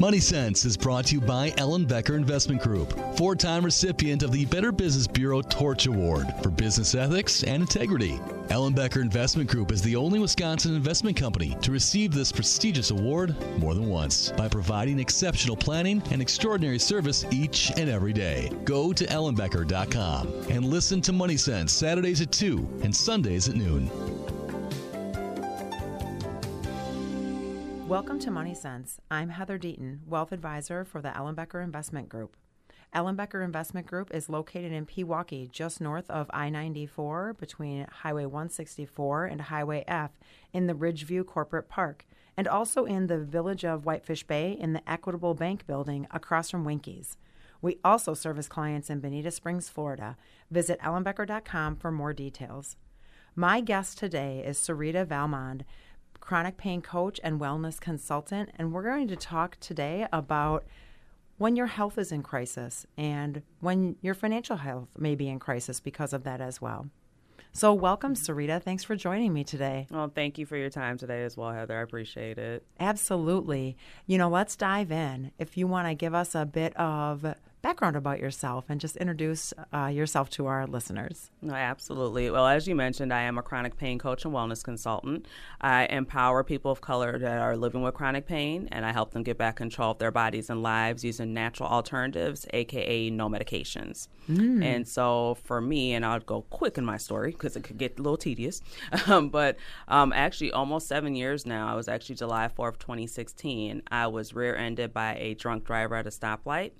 Money Sense is brought to you by Ellenbecker Investment Group, four time recipient of the Better Business Bureau Torch Award for business ethics and integrity. Ellen Becker Investment Group is the only Wisconsin investment company to receive this prestigious award more than once by providing exceptional planning and extraordinary service each and every day. Go to ellenbecker.com and listen to Money Sense Saturdays at 2 and Sundays at noon. Welcome to Money Sense. I'm Heather Deaton, Wealth Advisor for the Ellenbecker Investment Group. Ellenbecker Investment Group is located in Pewaukee, just north of I 94 between Highway 164 and Highway F in the Ridgeview Corporate Park, and also in the village of Whitefish Bay in the Equitable Bank building across from Winkies. We also service clients in Bonita Springs, Florida. Visit ellenbecker.com for more details. My guest today is Serita Valmond chronic pain coach and wellness consultant, and we're going to talk today about when your health is in crisis and when your financial health may be in crisis because of that as well. So, welcome, Serita. Thanks for joining me today. Well, thank you for your time today as well, Heather. I appreciate it. Absolutely. You know, let's dive in. If you want to give us a bit of background about yourself and just introduce uh, yourself to our listeners. absolutely. Well, as you mentioned, I am a chronic pain coach and wellness consultant. I empower people of color that are living with chronic pain, and I help them get back control of their bodies and lives using natural alternatives, aka no medications. Mm. And so, for me, and I'll go quick in my story because it could get a little tedious, um, but um, actually, almost seven years now. I was actually July 4th, 2016. I was rear-ended by a drunk driver at a stoplight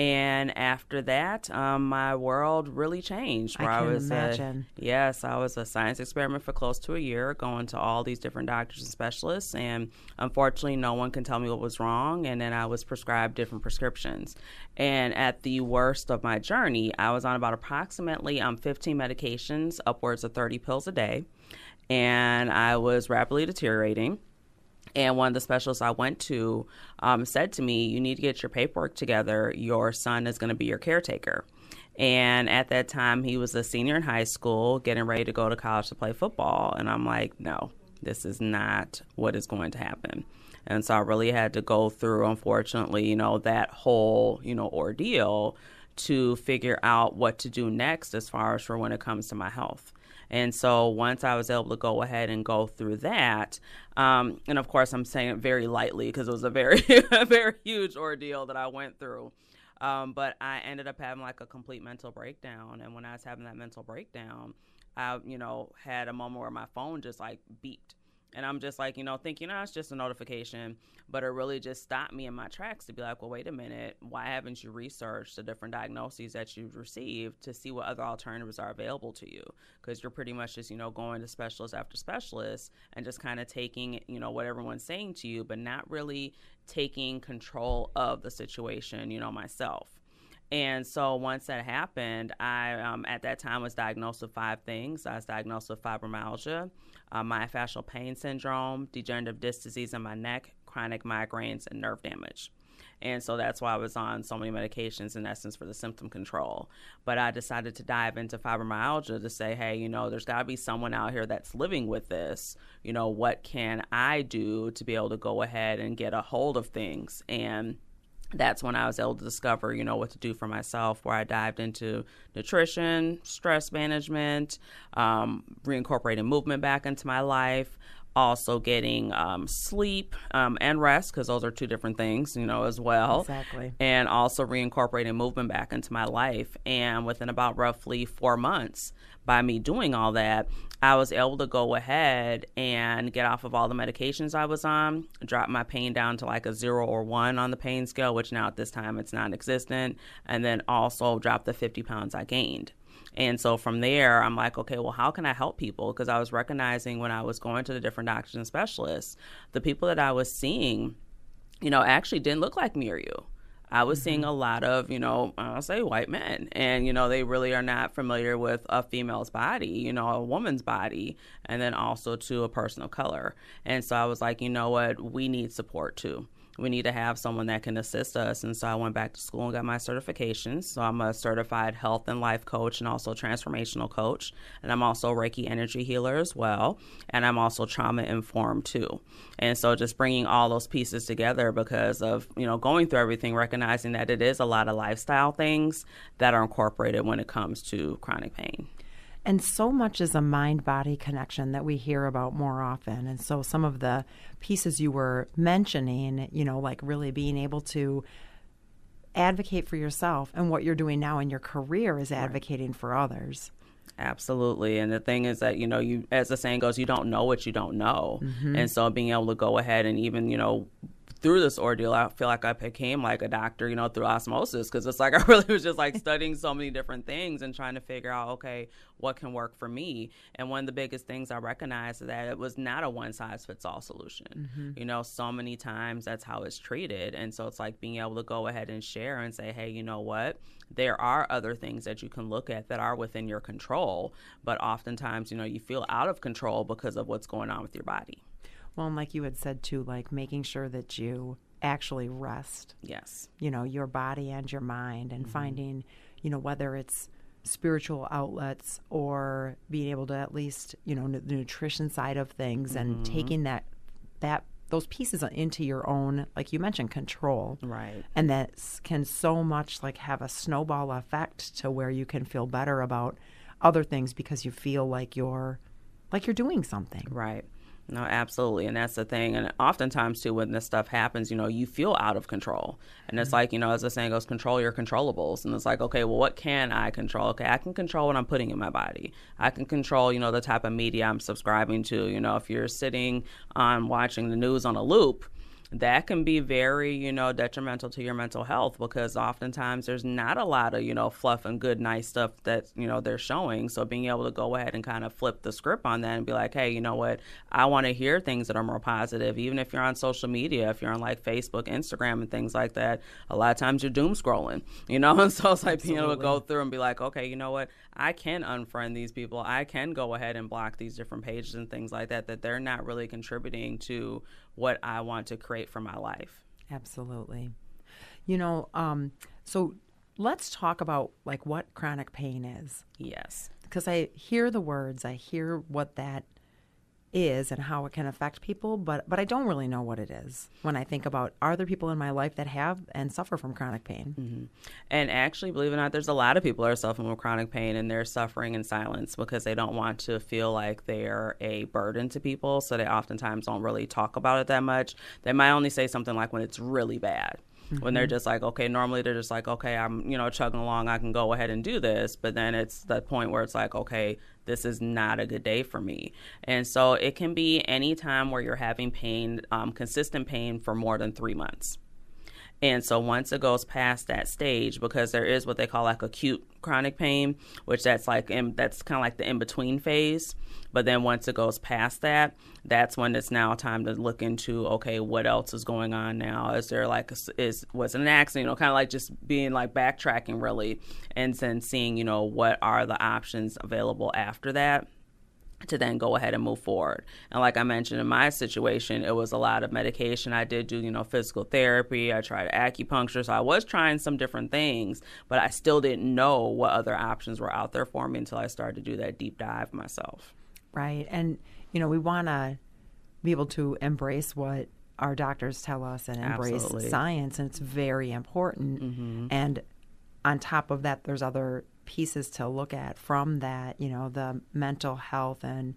and after that, um, my world really changed. Where I, I was imagine. A, yes, I was a science experiment for close to a year, going to all these different doctors and specialists, and unfortunately, no one can tell me what was wrong. And then I was prescribed different prescriptions. And at the worst of my journey, I was on about approximately um, 15 medications, upwards of 30 pills a day, and I was rapidly deteriorating. And one of the specialists I went to um, said to me, You need to get your paperwork together. Your son is going to be your caretaker. And at that time, he was a senior in high school, getting ready to go to college to play football. And I'm like, No, this is not what is going to happen. And so I really had to go through, unfortunately, you know, that whole, you know, ordeal to figure out what to do next as far as for when it comes to my health. And so once I was able to go ahead and go through that, um, and of course I'm saying it very lightly because it was a very, a very huge ordeal that I went through. Um, but I ended up having like a complete mental breakdown. And when I was having that mental breakdown, I, you know, had a moment where my phone just like beeped and I'm just like, you know, thinking, oh, it's just a notification. But it really just stopped me in my tracks to be like, well, wait a minute. Why haven't you researched the different diagnoses that you've received to see what other alternatives are available to you? Because you're pretty much just, you know, going to specialist after specialist and just kind of taking, you know, what everyone's saying to you, but not really taking control of the situation, you know, myself. And so once that happened, I um, at that time was diagnosed with five things. I was diagnosed with fibromyalgia, uh, myofascial pain syndrome, degenerative disc disease in my neck, chronic migraines, and nerve damage. And so that's why I was on so many medications in essence for the symptom control. But I decided to dive into fibromyalgia to say, hey, you know, there's got to be someone out here that's living with this. You know, what can I do to be able to go ahead and get a hold of things? And that's when I was able to discover, you know, what to do for myself, where I dived into nutrition, stress management, um, reincorporating movement back into my life, also getting um, sleep um, and rest, because those are two different things, you know, as well. Exactly. And also reincorporating movement back into my life. And within about roughly four months, by me doing all that, I was able to go ahead and get off of all the medications I was on, drop my pain down to like a zero or one on the pain scale, which now at this time it's non existent, and then also drop the 50 pounds I gained. And so from there, I'm like, okay, well, how can I help people? Because I was recognizing when I was going to the different doctors and specialists, the people that I was seeing, you know, actually didn't look like me or you. I was mm-hmm. seeing a lot of, you know, I'll say white men. And, you know, they really are not familiar with a female's body, you know, a woman's body, and then also to a person of color. And so I was like, you know what, we need support too. We need to have someone that can assist us. And so I went back to school and got my certifications. So I'm a certified health and life coach and also transformational coach. And I'm also Reiki energy healer as well. And I'm also trauma informed too. And so just bringing all those pieces together because of, you know, going through everything, recognizing that it is a lot of lifestyle things that are incorporated when it comes to chronic pain. And so much is a mind body connection that we hear about more often. And so some of the pieces you were mentioning, you know, like really being able to advocate for yourself and what you're doing now in your career is advocating right. for others. Absolutely. And the thing is that, you know, you as the saying goes, you don't know what you don't know. Mm-hmm. And so being able to go ahead and even, you know, through this ordeal, I feel like I became like a doctor, you know, through osmosis because it's like I really was just like studying so many different things and trying to figure out, okay, what can work for me. And one of the biggest things I recognized is that it was not a one size fits all solution. Mm-hmm. You know, so many times that's how it's treated. And so it's like being able to go ahead and share and say, hey, you know what? There are other things that you can look at that are within your control. But oftentimes, you know, you feel out of control because of what's going on with your body. Well, and like you had said too, like making sure that you actually rest. Yes. You know, your body and your mind and mm-hmm. finding, you know, whether it's spiritual outlets or being able to at least, you know, the nutrition side of things mm-hmm. and taking that that those pieces into your own like you mentioned control right and that can so much like have a snowball effect to where you can feel better about other things because you feel like you're like you're doing something right no, absolutely. And that's the thing. And oftentimes, too, when this stuff happens, you know, you feel out of control. And it's mm-hmm. like, you know, as the saying goes, control your controllables. And it's like, okay, well, what can I control? Okay, I can control what I'm putting in my body. I can control, you know, the type of media I'm subscribing to. You know, if you're sitting on watching the news on a loop, that can be very, you know, detrimental to your mental health because oftentimes there's not a lot of, you know, fluff and good, nice stuff that, you know, they're showing. So being able to go ahead and kind of flip the script on that and be like, hey, you know what, I want to hear things that are more positive. Even if you're on social media, if you're on like Facebook, Instagram, and things like that, a lot of times you're doom scrolling, you know? And so it's like Absolutely. being able to go through and be like, okay, you know what, I can unfriend these people. I can go ahead and block these different pages and things like that, that they're not really contributing to what I want to create for my life. Absolutely. You know, um, so let's talk about like what chronic pain is. Yes. Because I hear the words, I hear what that is and how it can affect people, but but I don't really know what it is when I think about are there people in my life that have and suffer from chronic pain? Mm-hmm. And actually, believe it or not, there's a lot of people that are suffering from chronic pain and they're suffering in silence because they don't want to feel like they're a burden to people, so they oftentimes don't really talk about it that much. They might only say something like when it's really bad. Mm-hmm. When they're mm-hmm. just like, okay, normally they're just like, okay, I'm, you know, chugging along, I can go ahead and do this. But then it's the point where it's like, okay, this is not a good day for me. And so it can be any time where you're having pain, um, consistent pain for more than three months. And so once it goes past that stage, because there is what they call like acute chronic pain, which that's like in, that's kind of like the in between phase. But then once it goes past that, that's when it's now time to look into okay, what else is going on now? Is there like a, is was an accident? You know, kind of like just being like backtracking really, and then seeing you know what are the options available after that to then go ahead and move forward. And like I mentioned in my situation, it was a lot of medication. I did do, you know, physical therapy. I tried acupuncture. So I was trying some different things, but I still didn't know what other options were out there for me until I started to do that deep dive myself. Right. And, you know, we want to be able to embrace what our doctors tell us and embrace Absolutely. science. And it's very important. Mm-hmm. And on top of that, there's other pieces to look at from that, you know, the mental health and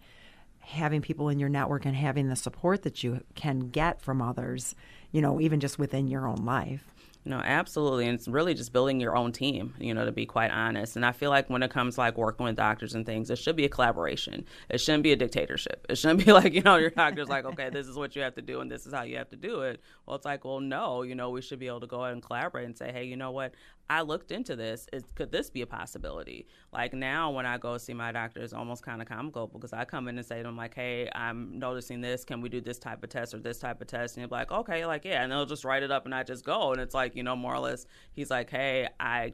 having people in your network and having the support that you can get from others, you know, even just within your own life. No, absolutely. And it's really just building your own team, you know, to be quite honest. And I feel like when it comes to like working with doctors and things, it should be a collaboration. It shouldn't be a dictatorship. It shouldn't be like, you know, your doctor's like, okay, this is what you have to do and this is how you have to do it. Well, it's like, well, no, you know, we should be able to go ahead and collaborate and say, hey, you know what? I looked into this. Is, could this be a possibility? Like now, when I go see my doctor, it's almost kind of comical because I come in and say to them like, "Hey, I'm noticing this. Can we do this type of test or this type of test?" And you're like, "Okay, like yeah," and they'll just write it up and I just go, and it's like you know, more or less, he's like, "Hey, I."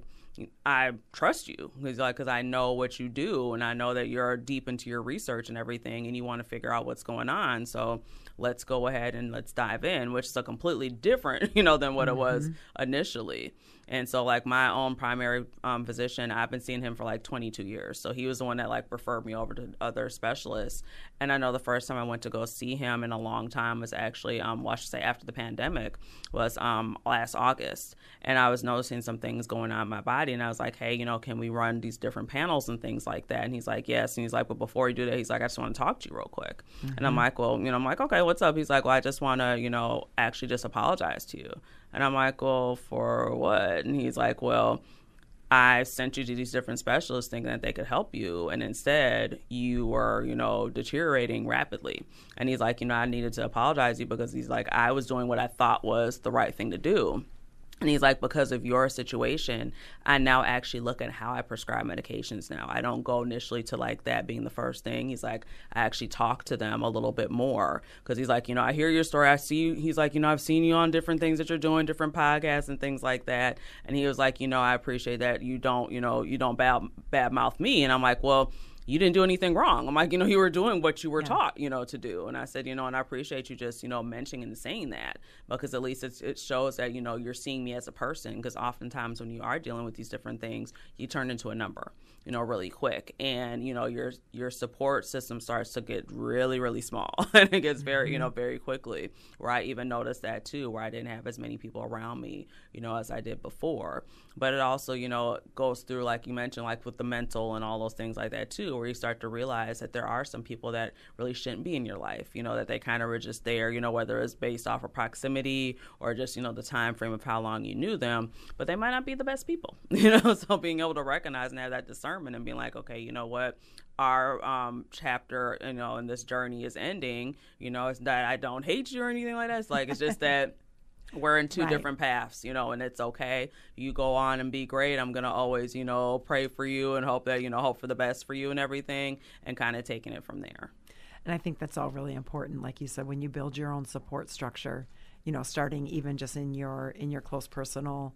I trust you. He's like, because I know what you do and I know that you're deep into your research and everything and you want to figure out what's going on. So let's go ahead and let's dive in, which is a completely different, you know, than what mm-hmm. it was mm-hmm. initially. And so, like my own primary um, physician, I've been seeing him for like 22 years. So he was the one that like referred me over to other specialists. And I know the first time I went to go see him in a long time was actually, um, well, I should say after the pandemic, was um, last August. And I was noticing some things going on in my body. And I was like, hey, you know, can we run these different panels and things like that? And he's like, yes. And he's like, but before you do that, he's like, I just want to talk to you real quick. Mm-hmm. And I'm mm-hmm. like, well, you know, I'm like, okay, what's up? He's like, well, I just want to, you know, actually just apologize to you. And I'm like, well, for what? And he's like, well, I sent you to these different specialists thinking that they could help you, and instead you were, you know, deteriorating rapidly. And he's like, you know, I needed to apologize to you because he's like, I was doing what I thought was the right thing to do. And he's like, because of your situation, I now actually look at how I prescribe medications now. I don't go initially to like that being the first thing. He's like, I actually talk to them a little bit more because he's like, you know, I hear your story. I see you. He's like, you know, I've seen you on different things that you're doing, different podcasts and things like that. And he was like, you know, I appreciate that you don't, you know, you don't bad, bad mouth me. And I'm like, well, you didn't do anything wrong. I'm like, you know, you were doing what you were yeah. taught, you know, to do. And I said, you know, and I appreciate you just, you know, mentioning and saying that because at least it shows that, you know, you're seeing me as a person. Because oftentimes when you are dealing with these different things, you turn into a number, you know, really quick. And, you know, your your support system starts to get really, really small. and it gets very, mm-hmm. you know, very quickly. Where I even noticed that too, where I didn't have as many people around me, you know, as I did before. But it also, you know, goes through, like you mentioned, like with the mental and all those things like that too where you start to realize that there are some people that really shouldn't be in your life, you know, that they kind of were just there, you know, whether it's based off of proximity or just, you know, the time frame of how long you knew them, but they might not be the best people, you know, so being able to recognize and have that discernment and being like, okay, you know what, our um, chapter, you know, in this journey is ending, you know, it's that I don't hate you or anything like that. It's like, it's just that we're in two right. different paths, you know, and it's okay. You go on and be great. I'm going to always, you know, pray for you and hope that, you know, hope for the best for you and everything and kind of taking it from there. And I think that's all really important like you said when you build your own support structure, you know, starting even just in your in your close personal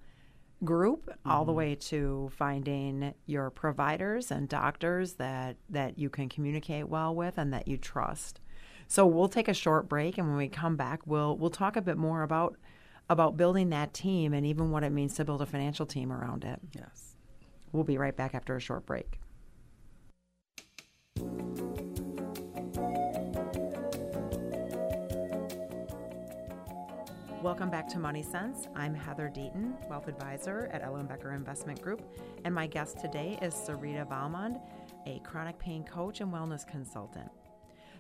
group mm-hmm. all the mm-hmm. way to finding your providers and doctors that that you can communicate well with and that you trust. So we'll take a short break and when we come back we'll we'll talk a bit more about about building that team and even what it means to build a financial team around it. Yes. We'll be right back after a short break. Welcome back to Money Sense. I'm Heather Deaton, Wealth Advisor at Ellenbecker Investment Group, and my guest today is Serita Valmond, a chronic pain coach and wellness consultant.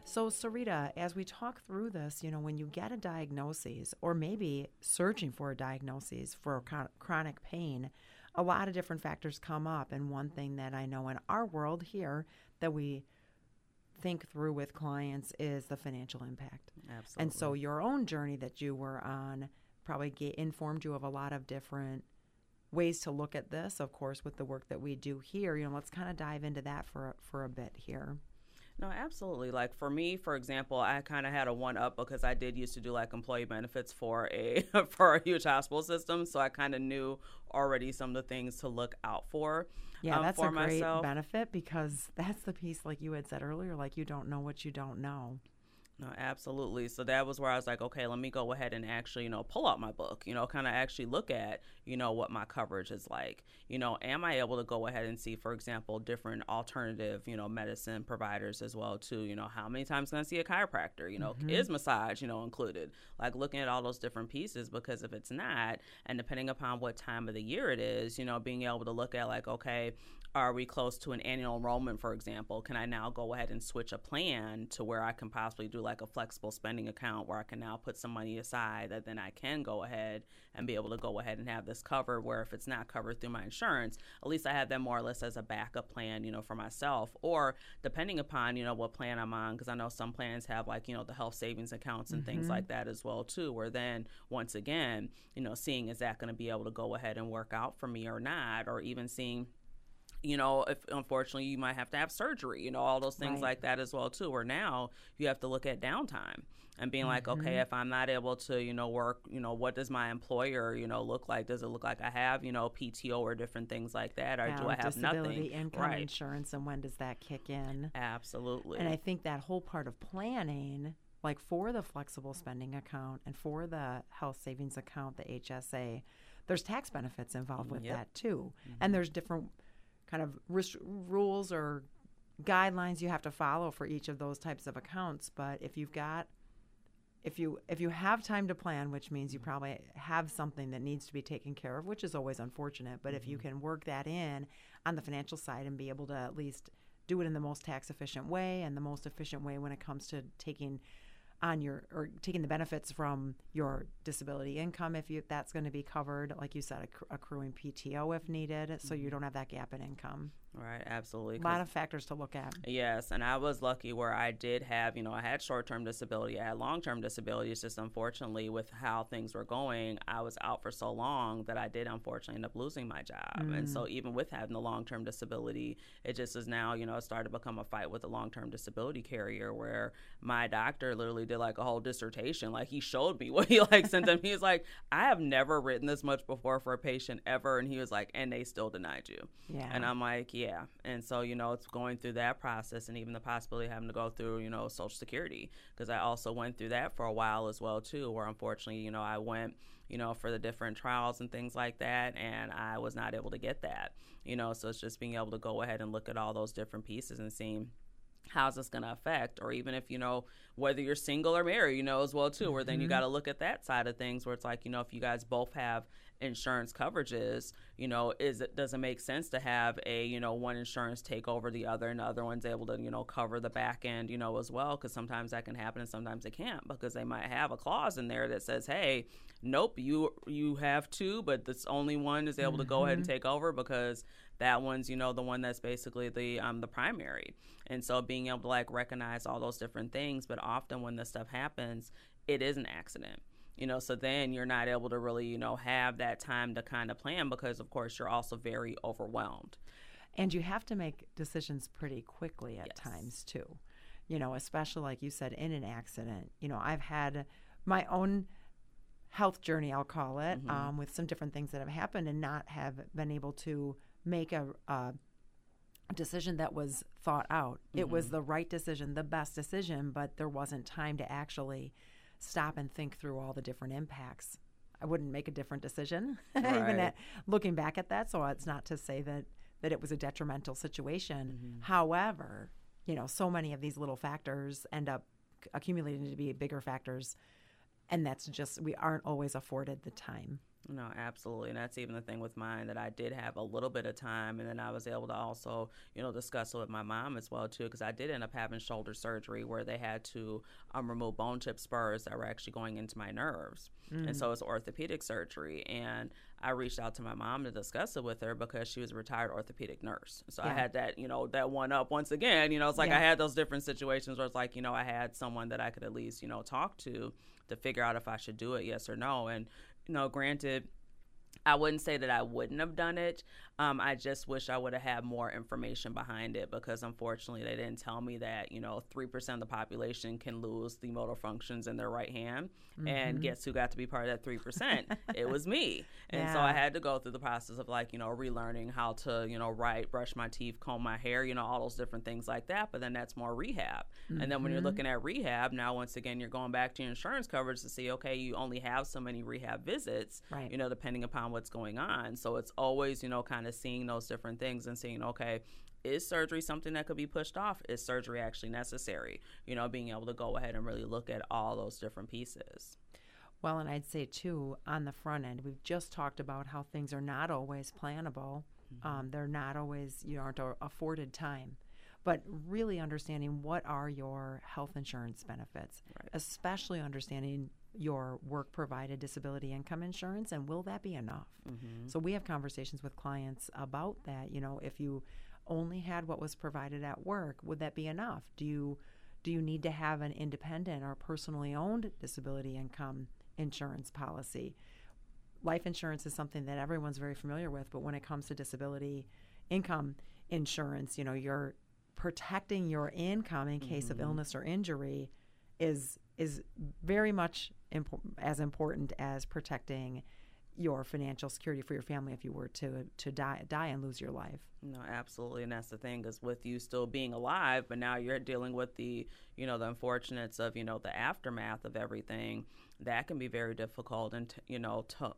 So, Serita, as we talk through this, you know, when you get a diagnosis or maybe searching for a diagnosis for chronic pain, a lot of different factors come up. And one thing that I know in our world here that we think through with clients is the financial impact. Absolutely. And so, your own journey that you were on probably get, informed you of a lot of different ways to look at this. Of course, with the work that we do here, you know, let's kind of dive into that for for a bit here. No, absolutely. Like for me, for example, I kind of had a one up because I did used to do like employee benefits for a for a huge hospital system, so I kind of knew already some of the things to look out for. Yeah, um, that's for a great benefit because that's the piece, like you had said earlier, like you don't know what you don't know. No, absolutely. So that was where I was like, okay, let me go ahead and actually, you know, pull out my book, you know, kind of actually look at, you know, what my coverage is like. You know, am I able to go ahead and see, for example, different alternative, you know, medicine providers as well too, you know, how many times can I see a chiropractor, you know, mm-hmm. is massage, you know, included? Like looking at all those different pieces because if it's not, and depending upon what time of the year it is, you know, being able to look at like, okay, are we close to an annual enrollment, for example? Can I now go ahead and switch a plan to where I can possibly do like a flexible spending account where I can now put some money aside that then I can go ahead and be able to go ahead and have this covered where if it's not covered through my insurance, at least I have that more or less as a backup plan, you know, for myself. Or depending upon, you know, what plan I'm on, because I know some plans have like, you know, the health savings accounts and mm-hmm. things like that as well too, where then once again, you know, seeing is that going to be able to go ahead and work out for me or not, or even seeing you know, if unfortunately you might have to have surgery, you know, all those things Right. like that as well too. Or now you have to look at downtime and being like, Mm-hmm. okay, if I'm not able to, you know, work, you know, what does my employer, you know, look like? Does it look like I have, you know, PTO or different things like that, or do I have nothing? income right. insurance and when does that kick in? Absolutely. And I think that whole part of planning, like for the flexible spending account and for the health savings account, the HSA, there's tax benefits involved with Yep. that too. And there's different kind of rules or guidelines you have to follow for each of those types of accounts. But if you've got if you if you have time to plan, which means you mm-hmm. probably have something that needs to be taken care of, which is always unfortunate, but if you mm-hmm. can work that in on the financial side and be able to at least do it in the most tax efficient way and the most efficient way when it comes to taking on your or taking the benefits from your disability income if you that's going to be covered like you said accru- accruing PTO if needed so you mm-hmm. don't have that gap in income right. Absolutely. A lot of factors to look at Yes, and I was lucky where I did have, you know, I had short term disability, I had long term disability. It's just unfortunately with how things were going, I was out for so long that I did unfortunately end up losing my job. And so mm. even with having the long term disability, it just is now, you know, it started to become a fight with a long term disability carrier where my doctor literally did like a whole dissertation. Like he showed me what he like sent them. He was like, I have never written this much before for a patient ever. And he was like, and they still denied you. Yeah. And I'm like, yeah. And so, you know, it's going through that process and even the possibility of having to go through, you know, Social Security. Because I also went through that for a while as well, too, where unfortunately, you know, I went, you know, for the different trials and things like that, and I was not able to get that, you know. So it's just being able to go ahead and look at all those different pieces and seeing how's this going to affect or even if you know whether you're single or married you know as well too where then you mm-hmm. got to look at that side of things where it's like you know if you guys both have insurance coverages you know is it does it make sense to have a you know one insurance take over the other and the other one's able to you know cover the back end you know as well? Because sometimes that can happen and sometimes it can't because they might have a clause in there that says hey nope you you have two but this only one is able to go ahead and take over because that one's you know the one that's basically the um the primary. And so being able to like recognize all those different things but often when this stuff happens it is an accident you know so then you're not able to really you know have that time to kind of plan because of course you're also very overwhelmed And you have to make decisions pretty quickly at Yes. times too. You know, especially like you said, in an accident. You know, I've had my own health journey, I'll call it, Mm-hmm. um, with some different things that have happened and not have been able to make a, a decision that was thought out. It was Mm-hmm. the right decision, the best decision, but there wasn't time to actually stop and think through all the different impacts. I wouldn't make a different decision, even at looking back at that. So it's not to say that that it was a detrimental situation. Mm-hmm. However, you know, so many of these little factors end up accumulating to be bigger factors, and that's just we aren't always afforded the time. No, absolutely. And that's even the thing with mine that I did have a little bit of time and then I was able to also, you know, discuss it with my mom as well too because I did end up having shoulder surgery where they had to um, remove bone chip spurs that were actually going into my nerves. And so it's orthopedic surgery and I reached out to my mom to discuss it with her because she was a retired orthopedic nurse. So I had that, you know, that one up once again, you know, it's like Yeah. I had those different situations where it's like, you know, I had someone that I could at least, you know, talk to to figure out if I should do it, yes or no. And, know, granted, I wouldn't say that I wouldn't have done it. Um, I just wish I would have had more information behind it because unfortunately they didn't tell me that, you know, 3% of the population can lose the motor functions in their right hand. And guess who got to be part of that 3%? it was me. And so I had to go through the process of like, you know, relearning how to, you know, write, brush my teeth, comb my hair, you know, all those different things like that. But then that's more rehab. And then when you're looking at rehab, now once again, you're going back to your insurance coverage to see, okay, you only have so many rehab visits, Right. you know, depending upon what's going on. So it's always, you know, kind of seeing those different things and seeing, okay, is surgery something that could be pushed off? Is surgery actually necessary? You know, being able to go ahead and really look at all those different pieces. Well, and I'd say too, on the front end, we've just talked about how things are not always plannable. Um, they're not always, you aren't afforded time. But really understanding what are your health insurance benefits, especially understanding your work provided disability income insurance and will that be enough? Mm-hmm. So we have conversations with clients about that. You know, if you only had what was provided at work, would that be enough? Do you do you need to have an independent or personally owned disability income insurance policy? Life insurance is something that everyone's very familiar with, but when it comes to disability income, insurance, you know, you're protecting your income in case of mm-hmm. illness or injury is is very much impo- as important as protecting your financial security for your family if you were to to die die and lose your life. No, absolutely, and that's the thing is with you still being alive, but now you're dealing with the you know the unfortunates of you know the aftermath of everything. That can be very difficult, and t- you know to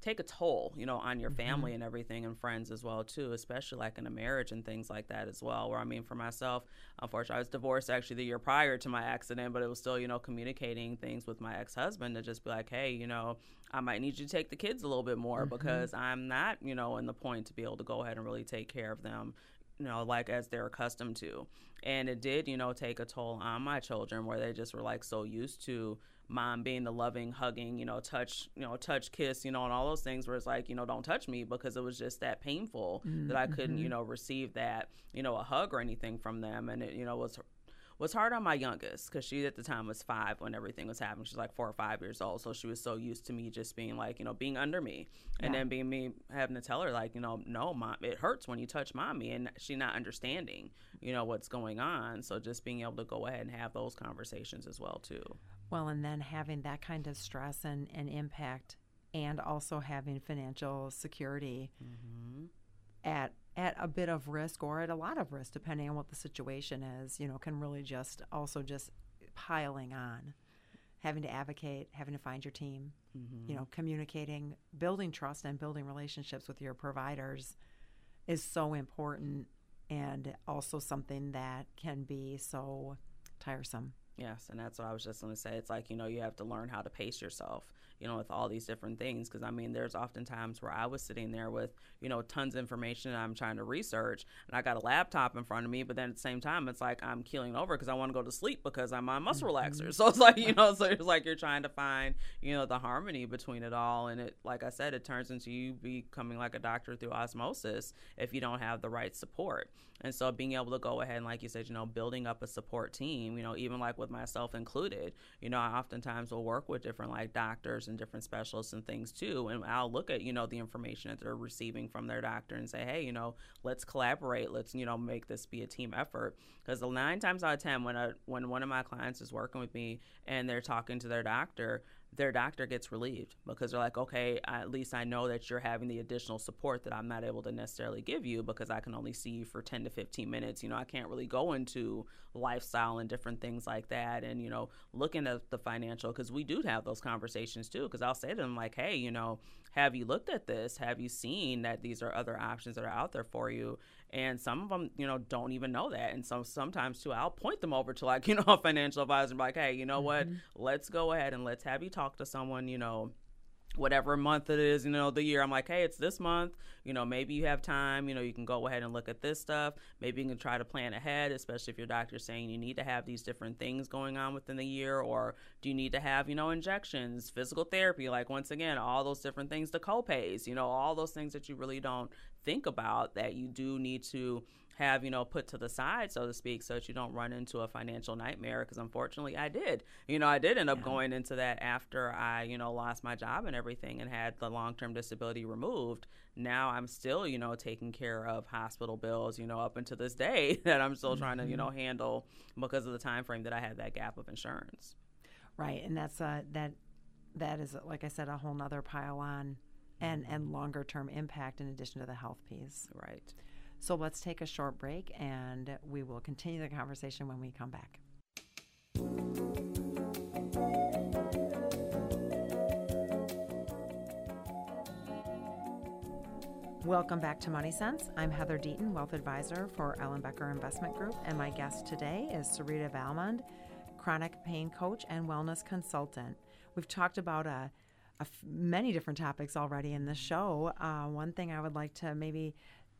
take a toll, you know, on your mm-hmm. family and everything and friends as well too, especially like in a marriage and things like that as well. Where I mean, for myself, unfortunately, I was divorced actually the year prior to my accident, but it was still, you know, communicating things with my ex-husband to just be like, hey, you know, I might need you to take the kids a little bit more mm-hmm. because I'm not, you know, in the point to be able to go ahead and really take care of them you know, like as they're accustomed to. And it did, you know, take a toll on my children where they just were like so used to mom being the loving, hugging, you know, touch, you know, touch, kiss, you know, and all those things where it's like, you know, don't touch me because it was just that painful that I couldn't, you mm-hmm. know, receive that, you know, a hug or anything from them. And it, you know, was was hard on my youngest because she at the time was five when everything was happening. She's like four or five years old, so she was so used to me just being like, you know, being under me, and then being me having to tell her like, you know, no, mom, it hurts when you touch mommy, and she not understanding, you know, what's going on. So just being able to go ahead and have those conversations as well too. Well, and then having that kind of stress and, and impact, and also having financial security mm-hmm. at at a bit of risk or at a lot of risk, depending on what the situation is, you know, can really just also just piling on. Having to advocate, having to find your team, you know, mm-hmm. communicating, building trust and building relationships with your providers is so important and also something that can be so tiresome. Yes, and that's what I was just going to say. It's like, you know, you have to learn how to pace yourself, you know, with all these different things. Because, I mean, there's often times where I was sitting there with, you know, tons of information I'm trying to research, and I got a laptop in front of me, but then at the same time, it's like I'm keeling over because I want to go to sleep because I'm on muscle relaxers. Mm-hmm. So it's like, you know, so it's like you're trying to find, you know, the harmony between it all. And it, like I said, it turns into you becoming like a doctor through osmosis if you don't have the right support. And so being able to go ahead and, like you said, you know, building up a support team, you know, even like with myself included, you know, I oftentimes will work with different like doctors and different specialists and things too. And I'll look at, you know, the information that they're receiving from their doctor and say, hey, you know, let's collaborate. Let's, you know, make this be a team effort. Because nine times out of 10, when, a, when one of my clients is working with me and they're talking to their doctor, their doctor gets relieved because they're like, okay, at least I know that you're having the additional support that I'm not able to necessarily give you because I can only see you for 10 to 15 minutes. You know, I can't really go into lifestyle and different things like that. And, you know, looking at the financial, because we do have those conversations too. Because I'll say to them, like, hey, you know, have you looked at this? Have you seen that these are other options that are out there for you? And some of them, you know, don't even know that. And so sometimes too, I'll point them over to like, you know, a financial advisor and be like, hey, you know what? Mm-hmm. Let's go ahead and let's have you talk to someone, you know, whatever month it is, you know, the year. I'm like, hey, it's this month. You know, maybe you have time. You know, you can go ahead and look at this stuff. Maybe you can try to plan ahead, especially if your doctor's saying you need to have these different things going on within the year, or do you need to have, you know, injections, physical therapy, like once again, all those different things, the copays, you know, all those things that you really don't think about that you do need to have you know put to the side so to speak so that you don't run into a financial nightmare because unfortunately i did. You know i did end up going into that after i you know lost my job and everything and had the long-term disability removed. Now i'm still you know taking care of hospital bills you know up until this day that i'm still trying to you know mm-hmm. handle because of the time frame that i had that gap of insurance. Right, and that's a that that is like I said a whole nother pile on and and longer term impact in addition to the health piece. right So let's take a short break and we will continue the conversation when we come back. Welcome back to Money Sense. I'm Heather Deaton, Wealth Advisor for Ellenbecker Investment Group, and my guest today is Serita Valmond, chronic pain coach and wellness consultant. We've talked about a, a f- many different topics already in the show. Uh, one thing I would like to maybe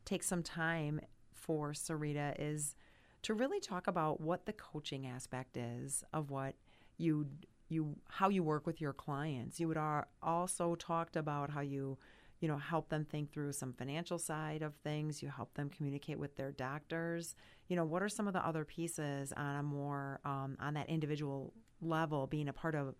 take some time for Serita is to really talk about what the coaching aspect is of what you you how you work with your clients. You would are also talked about how you you know help them think through some financial side of things. You help them communicate with their doctors. You know what are some of the other pieces on a more um, on that individual level, being a part of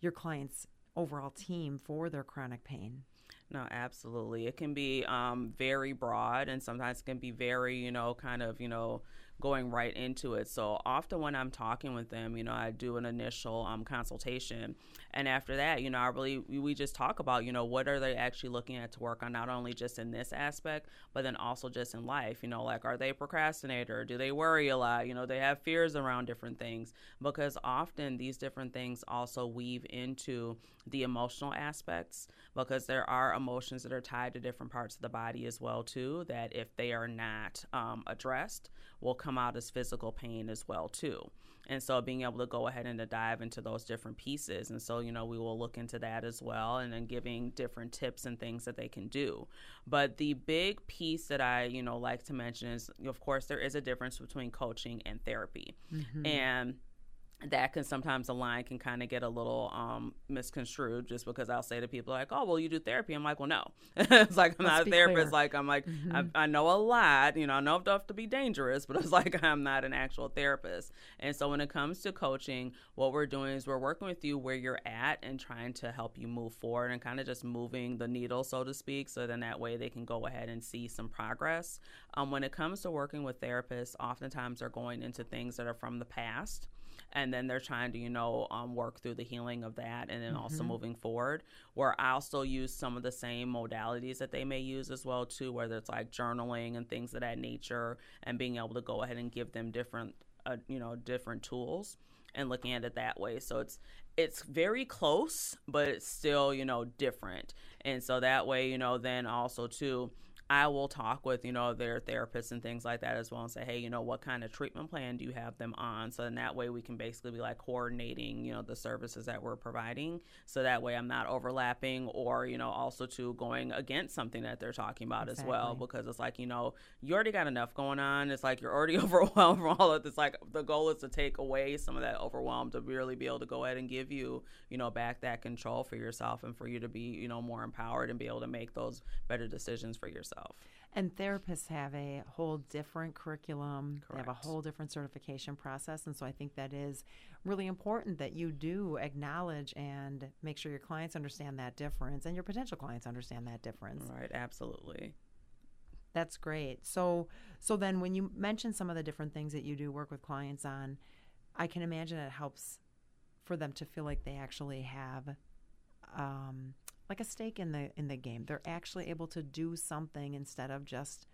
your client's overall team for their chronic pain. No, absolutely. It can be um, very broad and sometimes it can be very, you know, kind of, you know, going right into it. So often when I'm talking with them, you know, I do an initial um, consultation, and after that, you know, I really we just talk about, you know, what are they actually looking at to work on, not only just in this aspect, but then also just in life. You know, like are they procrastinator? Do they worry a lot? You know, they have fears around different things because often these different things also weave into the emotional aspects because there are emotions that are tied to different parts of the body as well too that if they are not um, addressed will come out as physical pain as well too. And so being able to go ahead and to dive into those different pieces. And so you know we will look into that as well and then giving different tips and things that they can do. But the big piece that i you know like to mention is of course there is a difference between coaching and therapy. Mm-hmm. and that can sometimes the line can kind of get a little um, misconstrued just because I'll say to people like, "Oh, well, you do therapy." I'm like, "Well, no." it's like I'm Let's not a therapist. Clear. Like I'm like mm-hmm. I, I, know a lot. You know, I know enough to be dangerous, but it's like I'm not an actual therapist. And so when it comes to coaching, what we're doing is we're working with you where you're at and trying to help you move forward and kind of just moving the needle, so to speak. So then that way they can go ahead and see some progress. Um, when it comes to working with therapists, oftentimes they're going into things that are from the past and then they're trying to you know um, work through the healing of that and then mm-hmm. also moving forward where i also use some of the same modalities that they may use as well too whether it's like journaling and things of that nature and being able to go ahead and give them different uh, you know different tools and looking at it that way so it's it's very close but it's still you know different and so that way you know then also too I will talk with, you know, their therapists and things like that as well and say, hey, you know, what kind of treatment plan do you have them on? So in that way we can basically be like coordinating, you know, the services that we're providing. So that way I'm not overlapping or, you know, also to going against something that they're talking about exactly. as well. Because it's like, you know, you already got enough going on. It's like you're already overwhelmed from all of this. Like the goal is to take away some of that overwhelm to really be able to go ahead and give you, you know, back that control for yourself and for you to be, you know, more empowered and be able to make those better decisions for yourself yourself. And therapists have a whole different curriculum. Correct. They have a whole different certification process. And so I think that is really important that you do acknowledge and make sure your clients understand that difference and your potential clients understand that difference. Right, absolutely. That's great. So so then when you mention some of the different things that you do work with clients on, I can imagine it helps for them to feel like they actually have um, like a stake in the in the game. They're actually able to do something instead of just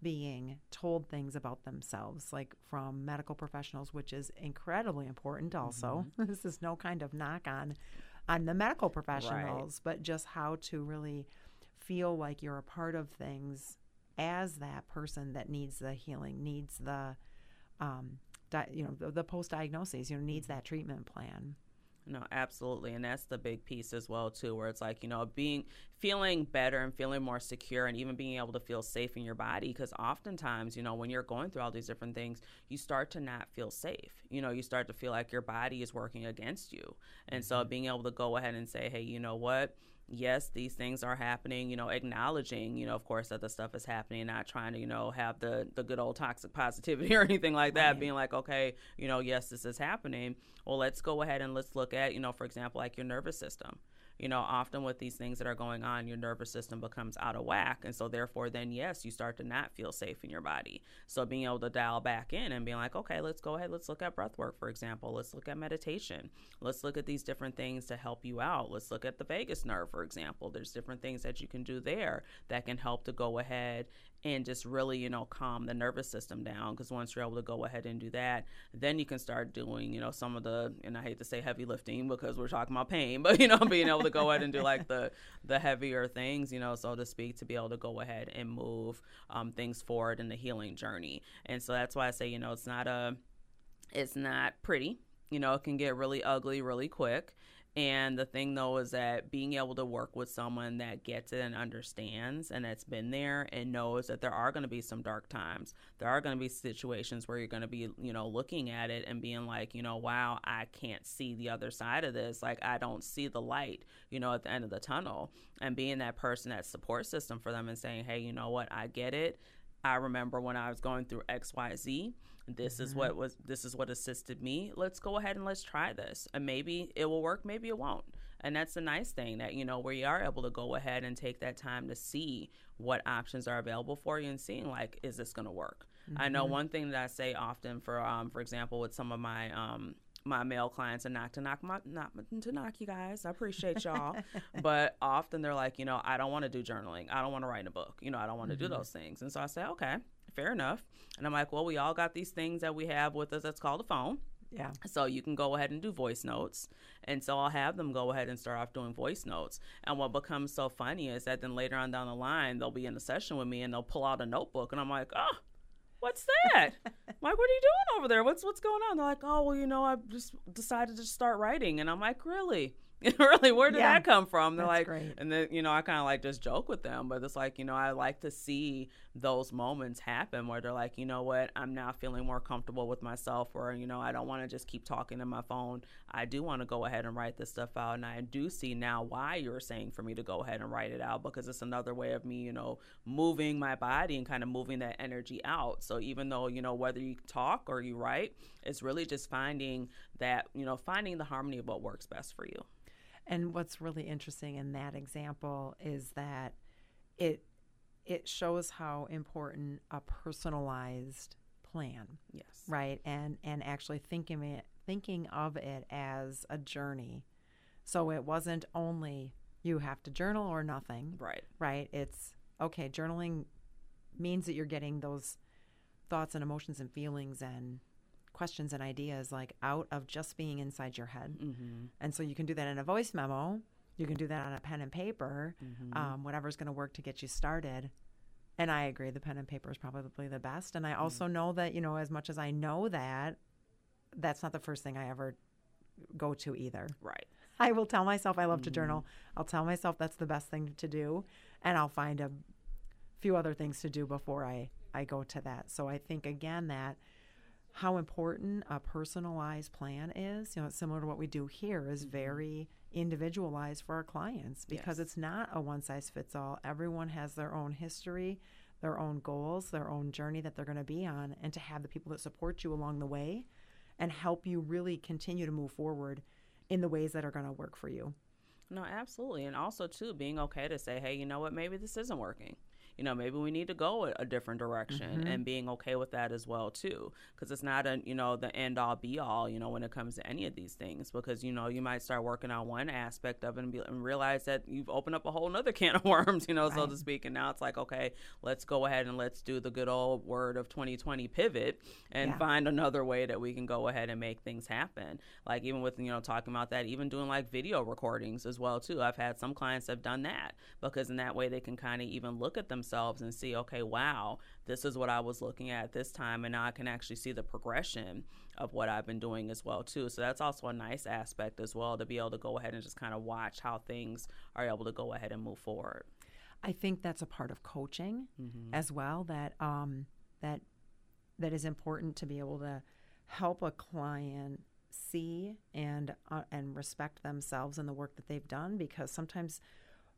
being told things about themselves, like from medical professionals, which is incredibly important. Also, mm-hmm. this is no kind of knock on on the medical professionals, right. but just how to really feel like you're a part of things as that person that needs the healing, needs the um, di- you know the, the post diagnosis, you know, needs that treatment plan. No, absolutely. And that's the big piece as well too, where it's like, you know, being feeling better and feeling more secure and even being able to feel safe in your body because oftentimes, you know, when you're going through all these different things, you start to not feel safe. You know, you start to feel like your body is working against you. And so mm-hmm. being able to go ahead and say, "Hey, you know what? Yes, these things are happening, you know, acknowledging, you know, of course that the stuff is happening, not trying to, you know, have the the good old toxic positivity or anything like that, right. being like, okay, you know, yes, this is happening. Well, let's go ahead and let's look at, you know, for example, like your nervous system you know, often with these things that are going on, your nervous system becomes out of whack. And so, therefore, then, yes, you start to not feel safe in your body. So, being able to dial back in and being like, okay, let's go ahead, let's look at breath work, for example. Let's look at meditation. Let's look at these different things to help you out. Let's look at the vagus nerve, for example. There's different things that you can do there that can help to go ahead and just really, you know, calm the nervous system down. Because once you're able to go ahead and do that, then you can start doing, you know, some of the, and I hate to say heavy lifting because we're talking about pain, but, you know, being able to go ahead and do like the, the heavier things, you know, so to speak, to be able to go ahead and move um, things forward in the healing journey. And so that's why I say, you know, it's not a, it's not pretty. You know, it can get really ugly really quick. And the thing though is that being able to work with someone that gets it and understands and that's been there and knows that there are going to be some dark times. There are going to be situations where you're going to be, you know, looking at it and being like, you know, wow, I can't see the other side of this. Like I don't see the light, you know, at the end of the tunnel. And being that person, that support system for them and saying, hey, you know what, I get it. I remember when I was going through XYZ this mm-hmm. is what was this is what assisted me let's go ahead and let's try this and maybe it will work maybe it won't And that's the nice thing that, you know, where you are able to go ahead and take that time to see what options are available for you and seeing, like, is this going to work? Mm-hmm. I know mm-hmm. one thing that I say often for, um, for example, with some of my, um, my male clients and not to knock my not to knock you guys. I appreciate y'all, but often they're like, you know, I don't want to do journaling. I don't want to write a book. You know, I don't want to mm-hmm. do those things. And so I say, okay, fair enough. And I'm like, well, we all got these things that we have with us that's called a phone. Yeah. So you can go ahead and do voice notes. And so I'll have them go ahead and start off doing voice notes. And what becomes so funny is that then later on down the line, they'll be in a session with me and they'll pull out a notebook. And I'm like, oh, what's that? like, what are you doing over there? What's what's going on? They're like, oh, well, you know, I just decided to start writing. And I'm like, really? really, where did yeah, that come from? They're like, great. and then you know, I kind of like just joke with them, but it's like, you know, I like to see those moments happen where they're like, you know what, I'm now feeling more comfortable with myself, or you know, I don't want to just keep talking to my phone. I do want to go ahead and write this stuff out, and I do see now why you're saying for me to go ahead and write it out because it's another way of me, you know, moving my body and kind of moving that energy out. So even though you know whether you talk or you write, it's really just finding that you know finding the harmony of what works best for you. And what's really interesting in that example is that it it shows how important a personalized plan. Yes. Right? And and actually thinking it thinking of it as a journey. So it wasn't only you have to journal or nothing. Right. Right? It's okay, journaling means that you're getting those thoughts and emotions and feelings and questions and ideas like out of just being inside your head. Mm-hmm. And so you can do that in a voice memo. You can do that on a pen and paper, mm-hmm. um, whatever's going to work to get you started. And I agree, the pen and paper is probably the best. And I mm-hmm. also mm-hmm. know that, you know, as much as I know that, that's not the first thing I ever go to either. Right. I will tell myself I love to journal. Mm-hmm. I'll tell myself that's the best thing to do. And I'll find a few other things to do before I, I go to that. So I think, again, that how important a personalized plan is. You know, it's similar to what we do here is mm-hmm. very individualized for our clients because yes. it's not a one size fits all. Everyone has their own history, their own goals, their own journey that they're going to be on and to have the people that support you along the way and help you really continue to move forward in the ways that are going to work for you. No, absolutely. And also too being okay to say, "Hey, you know what? Maybe this isn't working." You know maybe we need to go a different direction mm-hmm. and being okay with that as well too because it's not a you know the end all be all you know when it comes to any of these things because you know you might start working on one aspect of it and, be, and realize that you've opened up a whole other can of worms you know right. so to speak and now it's like okay let's go ahead and let's do the good old word of 2020 pivot and yeah. find another way that we can go ahead and make things happen like even with you know talking about that even doing like video recordings as well too i've had some clients have done that because in that way they can kind of even look at themselves themselves and see, okay, wow, this is what I was looking at this time, and now I can actually see the progression of what I've been doing as well too. So that's also a nice aspect as well to be able to go ahead and just kind of watch how things are able to go ahead and move forward. I think that's a part of coaching mm-hmm. as well. That um, that that is important to be able to help a client see and uh, and respect themselves and the work that they've done because sometimes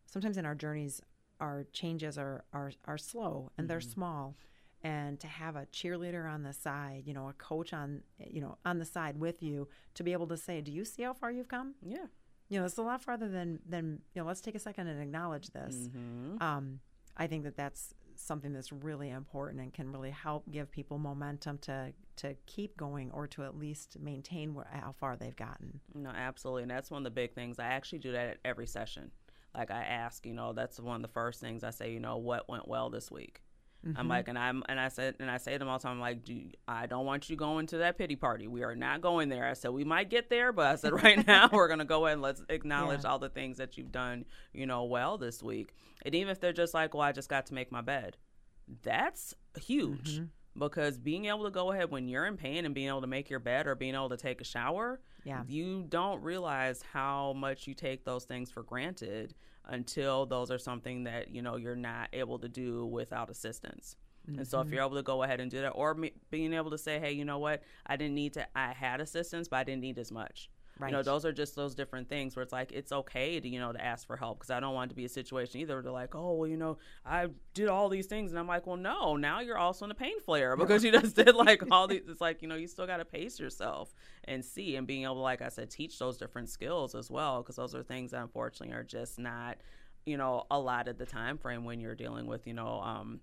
sometimes in our journeys our changes are are, are slow and mm-hmm. they're small. And to have a cheerleader on the side you know a coach on you know on the side with you to be able to say do you see how far you've come? Yeah. You know it's a lot farther than than you know let's take a second and acknowledge this. Mm-hmm. um, i think that that's something that's really important and can really help give people momentum to to keep going or to at least maintain where, how far they've gotten. No absolutely and that's one of the big things. I actually do that at every session like I ask, you know, that's one of the first things I say, you know, what went well this week. Mm-hmm. I'm like, and I'm, and I said, and I say to them all the time, I'm like, do I don't want you going to that pity party. We are not going there. I said we might get there, but I said right now we're gonna go ahead and let's acknowledge yeah. all the things that you've done, you know, well this week. And even if they're just like, well, I just got to make my bed, that's huge. Mm-hmm because being able to go ahead when you're in pain and being able to make your bed or being able to take a shower, yeah. you don't realize how much you take those things for granted until those are something that you know you're not able to do without assistance. Mm-hmm. And so if mm-hmm. you're able to go ahead and do that, or me, being able to say, hey, you know what, I didn't need to, I had assistance, but I didn't need as much. Right. You know, those are just those different things where it's like it's okay to you know to ask for help because I don't want it to be a situation either. They're like, oh well, you know, I did all these things, and I'm like, well, no, now you're also in a pain flare because you just did like all these. It's like you know, you still got to pace yourself and see and being able to, like I said, teach those different skills as well because those are things that unfortunately are just not you know allotted the time frame when you're dealing with you know um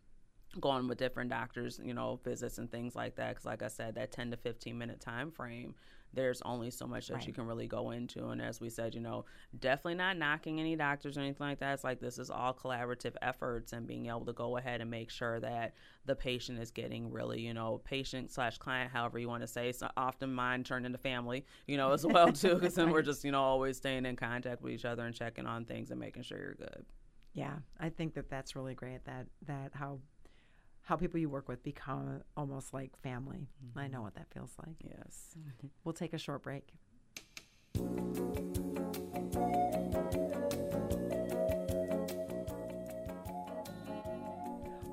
going with different doctors, you know, visits and things like that. Because, like I said, that 10 to 15 minute time frame, there's only so much that right. you can really go into. And as we said, you know, definitely not knocking any doctors or anything like that. It's like this is all collaborative efforts and being able to go ahead and make sure that the patient is getting really, you know, patient slash client, however you want to say. So often mine turned into family, you know, as well too, because then we're just, you know, always staying in contact with each other and checking on things and making sure you're good. Yeah, I think that that's really great. That that how how people you work with become almost like family. Mm-hmm. I know what that feels like. Yes. We'll take a short break.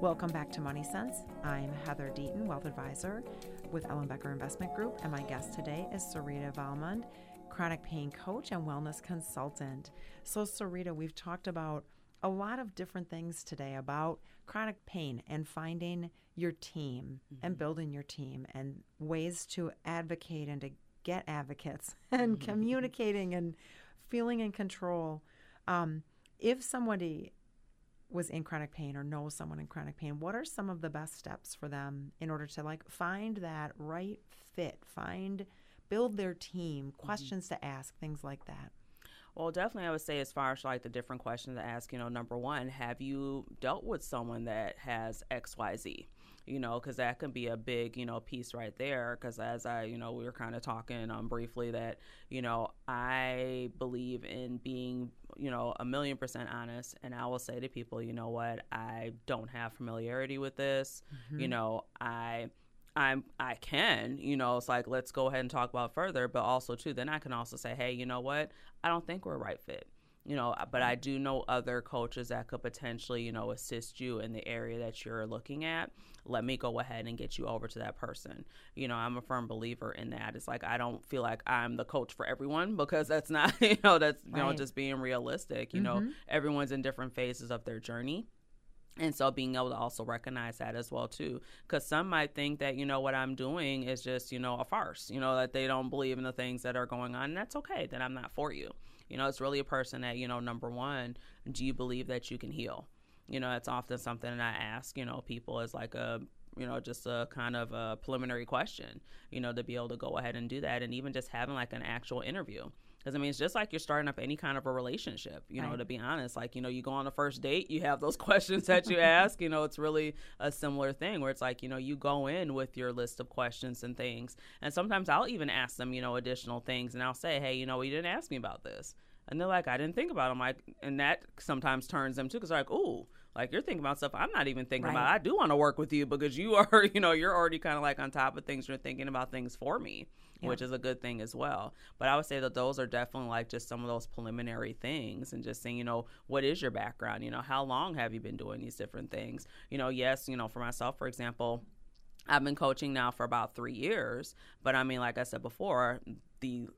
Welcome back to Money Sense. I'm Heather Deaton, Wealth Advisor with Ellenbecker Investment Group, and my guest today is Serita Valmond, chronic pain coach and wellness consultant. So, Serita, we've talked about a lot of different things today about chronic pain and finding your team mm-hmm. and building your team and ways to advocate and to get advocates and mm-hmm. communicating and feeling in control. Um, if somebody was in chronic pain or knows someone in chronic pain, what are some of the best steps for them in order to like find that right fit, find, build their team, mm-hmm. questions mm-hmm. to ask, things like that? Well, definitely, I would say as far as like the different questions to ask, you know, number one, have you dealt with someone that has X, Y, Z? You know, because that can be a big, you know, piece right there. Because as I, you know, we were kind of talking um, briefly that, you know, I believe in being, you know, a million percent honest. And I will say to people, you know what, I don't have familiarity with this. Mm-hmm. You know, I I'm I can, you know, it's like let's go ahead and talk about further, but also too, then I can also say, hey, you know what, I don't think we're a right fit. You know, but I do know other coaches that could potentially, you know, assist you in the area that you're looking at. Let me go ahead and get you over to that person. You know, I'm a firm believer in that. It's like I don't feel like I'm the coach for everyone because that's not, you know, that's you right. know just being realistic. You mm-hmm. know, everyone's in different phases of their journey and so being able to also recognize that as well too. Because some might think that you know what i'm doing is just you know a farce you know that they don't believe in the things that are going on and that's okay then i'm not for you. You know it's really a person that you know number one do you believe that you can heal? You know that's often something that i ask you know people as like a you know just a kind of a preliminary question you know to be able to go ahead and do that and even just having like an actual interview because I mean, it's just like you're starting up any kind of a relationship, you know, to be honest. Like, you know, you go on a first date, you have those questions that you ask, you know, it's really a similar thing where it's like, you know, you go in with your list of questions and things. And sometimes I'll even ask them, you know, additional things and I'll say, hey, you know, you didn't ask me about this. And they're like, I didn't think about them. Like, and that sometimes turns them too, because they're like, ooh, like you're thinking about stuff I'm not even thinking right. about. I do want to work with you because you are, you know, you're already kind of like on top of things. You're thinking about things for me, yeah. which is a good thing as well. But I would say that those are definitely like just some of those preliminary things and just saying, you know, what is your background? You know, how long have you been doing these different things? You know, yes, you know, for myself, for example, I've been coaching now for about three years, but I mean, like I said before, the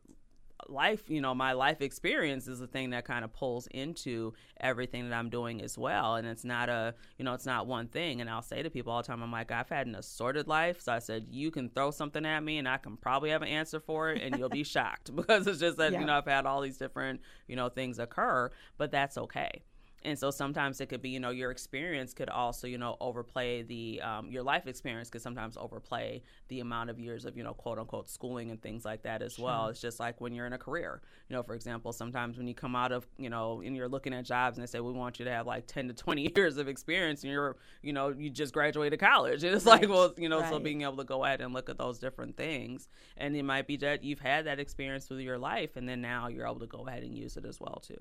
life, you know, my life experience is the thing that kind of pulls into everything that I'm doing as well. And it's not a, you know, it's not one thing. And I'll say to people all the time, I'm like, I've had an assorted life. So I said, you can throw something at me and I can probably have an answer for it and you'll be shocked because it's just that, yeah. you know, I've had all these different, you know, things occur, but that's okay and so sometimes it could be you know your experience could also you know overplay the um, your life experience could sometimes overplay the amount of years of you know quote unquote schooling and things like that as sure. well it's just like when you're in a career you know for example sometimes when you come out of you know and you're looking at jobs and they say we want you to have like 10 to 20 years of experience and you're you know you just graduated college and it's right. like well you know right. so being able to go ahead and look at those different things and it might be that you've had that experience through your life and then now you're able to go ahead and use it as well too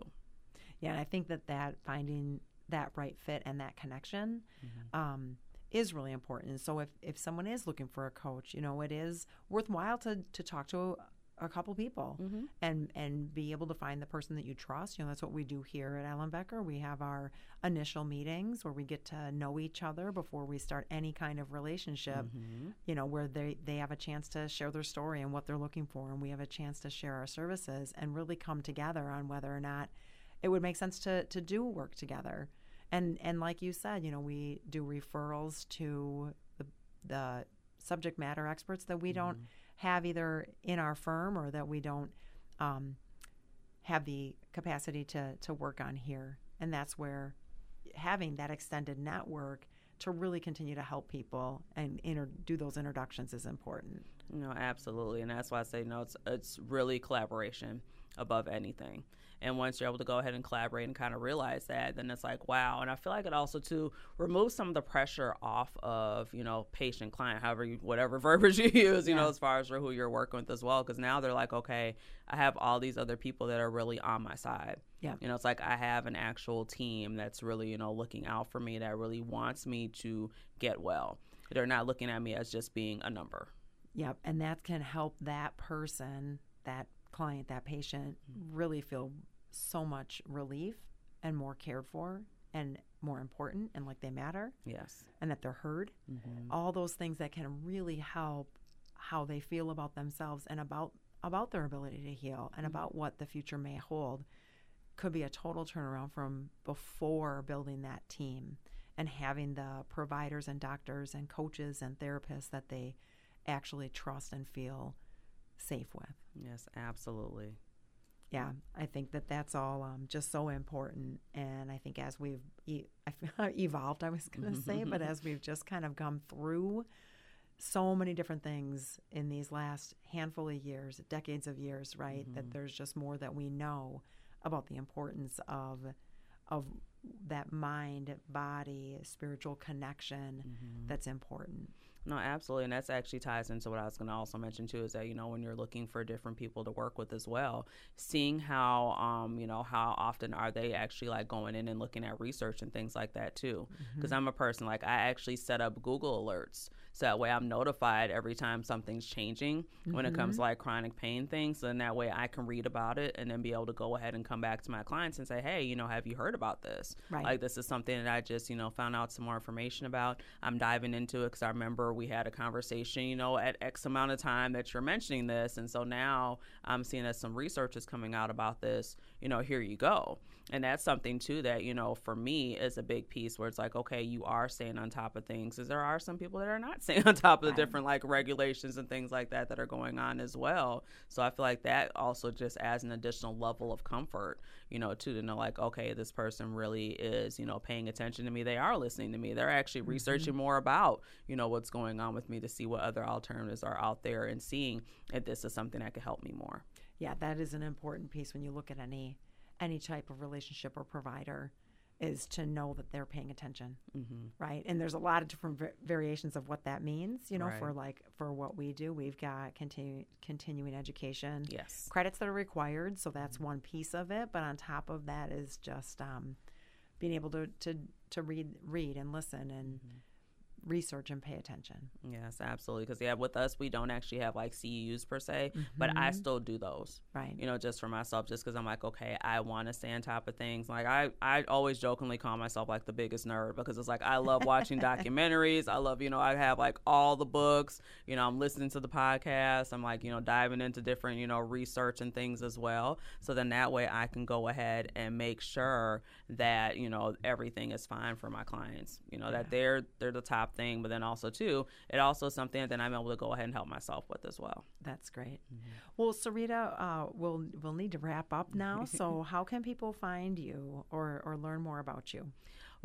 yeah, and I think that that finding that right fit and that connection mm-hmm. um, is really important. So if if someone is looking for a coach, you know, it is worthwhile to to talk to a couple people Mm-hmm. and and be able to find the person that you trust. You know, that's what we do here at Ellenbecker. We have our initial meetings where we get to know each other before we start any kind of relationship. Mm-hmm. You know, where they they have a chance to share their story and what they're looking for, and we have a chance to share our services and really come together on whether or not it would make sense to to do work together. And and like you said, you know, we do referrals to the the subject matter experts that we don't have either in our firm or that we don't um, have the capacity to to work on here. And that's where having that extended network to really continue to help people and inter- do those introductions is important. No, absolutely, and that's why I say no. It's it's really collaboration above anything. And once you're able to go ahead and collaborate and kind of realize that, then it's like wow. And I feel like it also to remove some of the pressure off of you know patient client, however you whatever verbiage you use, you know, as far as for who you're working with as well. Because now they're like, okay, I have all these other people that are really on my side. Yeah. You know, it's like I have an actual team that's really, you know, looking out for me that really wants me to get well. They're not looking at me as just being a number. Yep, and that can help that person, that client, that patient mm. really feel so much relief and more cared for and more important and like they matter Yes. and that they're heard. Mm-hmm. All those things that can really help how they feel about themselves and about about their ability to heal and mm-hmm. about what the future may hold could be a total turnaround from before building that team and having the providers and doctors and coaches and therapists that they actually trust and feel safe with. Yes, absolutely. Yeah, I think that that's all um, just so important. And I think as we've e- evolved, I was going to say, but mm-hmm. as we've just kind of come through so many different things in these last handful of years, decades of years, right? That mm-hmm. there's just more that we know about the importance of of that mind body spiritual connection mm-hmm. that's important. No, absolutely. And that's actually ties into what I was going to also mention too is that, you know, when you're looking for different people to work with as well, seeing how, um, you know, how often are they actually like going in and looking at research and things like that too. Because I'm a person, like, I actually set up Google alerts. So that way I'm notified every time something's changing when it comes to mm-hmm. like chronic pain things. And that way I can read about it and then be able to go ahead and come back to my clients and say, hey, you know, have you heard about this? Right. Like, this is something that I just, you know, found out some more information about. I'm diving into it because I remember we had a conversation, you know, at X amount of time that you're mentioning this. And so now I'm seeing that some research is coming out about this, you know, here you go. And that's something too that, you know, for me is a big piece where it's like, okay, you are staying on top of things because there are some people that are not staying on top of the different like regulations and things like that that are going on as well. So I feel like that also just adds an additional level of comfort, you know, too, to know like, okay, this person really is, you know, paying attention to me. They are listening to me. They're actually mm-hmm. researching more about, you know, what's going on with me to see what other alternatives are out there and seeing if this is something that could help me more. Yeah, that is an important piece when you look at any any type of relationship or provider is to know that they're paying attention, mm-hmm. right? And there's a lot of different va- variations of what that means. You know, for like for what we do, we've got continu- continuing education, Yes. credits that are required, so that's one piece of it. But on top of that is just um, being able to to to read read and listen and research and pay attention. Yes, absolutely. Because yeah, with us, we don't actually have like CEUs per se, but I mm-hmm. still do those. Right. You know, just for myself, just because I'm like, okay, I want to stay on top of things. Like I, I always jokingly call myself like the biggest nerd because it's like I love watching documentaries. I love, you know, I have like all the books. You know, I'm listening to the podcast. I'm like, you know, diving into different, you know, research and things as well. So then that way I can go ahead and make sure that you know everything is fine for my clients. You know that they're they're the top thing, but then also too, it also something that I'm able to go ahead and help myself with as well. That's great. Well, Serita, uh, we'll we'll need to wrap up now. so, how can people find you or or learn more about you?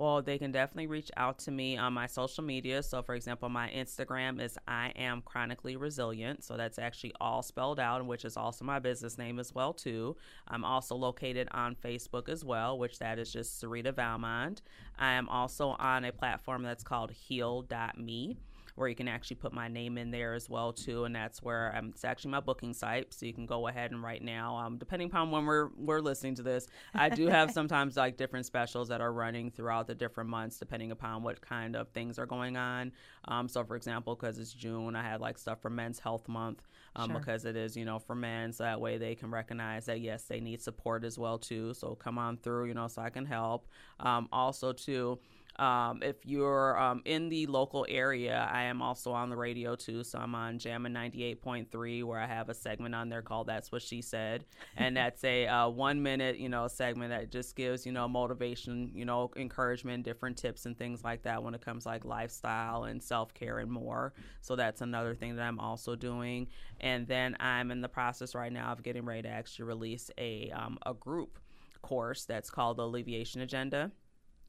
Well, they can definitely reach out to me on my social media. So, for example, my Instagram is I am chronically resilient. So that's actually all spelled out, which is also my business name as well too. I'm also located on Facebook as well, which that is just Serita Valmond. I am also on a platform that's called Heal.me where you can actually put my name in there as well too, and that's where um, it's actually my booking site. So you can go ahead and right now, um, depending upon when we're we're listening to this, I do have sometimes like different specials that are running throughout the different months, depending upon what kind of things are going on. Um, so for example, because it's June, I had like stuff for Men's Health Month um, sure. because it is you know for men, so that way they can recognize that yes, they need support as well too. So come on through, you know, so I can help. Um, also too um, if you're um, in the local area, I am also on the radio too. So I'm on Jammin' 98.3, where I have a segment on there called "That's What She Said," and that's a uh, one minute, you know, segment that just gives you know motivation, you know, encouragement, different tips and things like that when it comes like lifestyle and self care and more. So that's another thing that I'm also doing. And then I'm in the process right now of getting ready to actually release a um, a group course that's called the Alleviation Agenda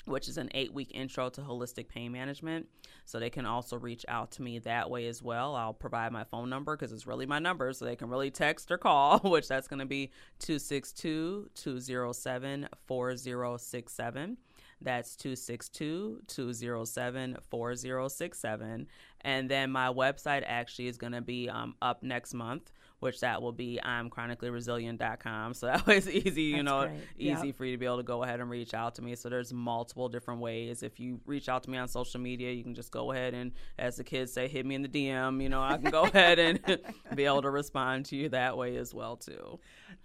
which is an eight week intro to holistic pain management. So they can also reach out to me that way as well. I'll provide my phone number because it's really my number, so they can really text or call, which that's going to be 262 207 4067. That's 262 207 4067. And then my website actually is going to be um, up next month which that will be I'm chronicallyresilient.com. So that was easy, you That's know, great. easy yep. for you to be able to go ahead and reach out to me. So there's multiple different ways. If you reach out to me on social media, you can just go ahead and, as the kids say, hit me in the DM. You know, I can go ahead and be able to respond to you that way as well too.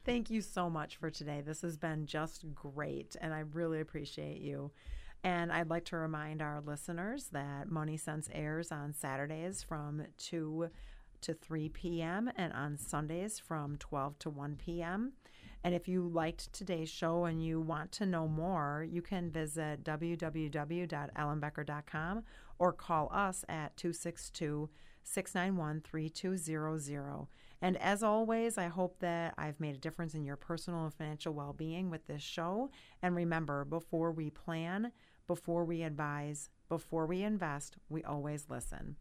Thank you so much for today. This has been just great, and I really appreciate you. And I'd like to remind our listeners that Money Sense airs on Saturdays from 2 to 3 p.m. and on Sundays from 12 to 1 p.m. And if you liked today's show and you want to know more, you can visit www.ellenbecker.com or call us at 262 691 3200. And as always, I hope that I've made a difference in your personal and financial well being with this show. And remember, before we plan, before we advise, before we invest, we always listen.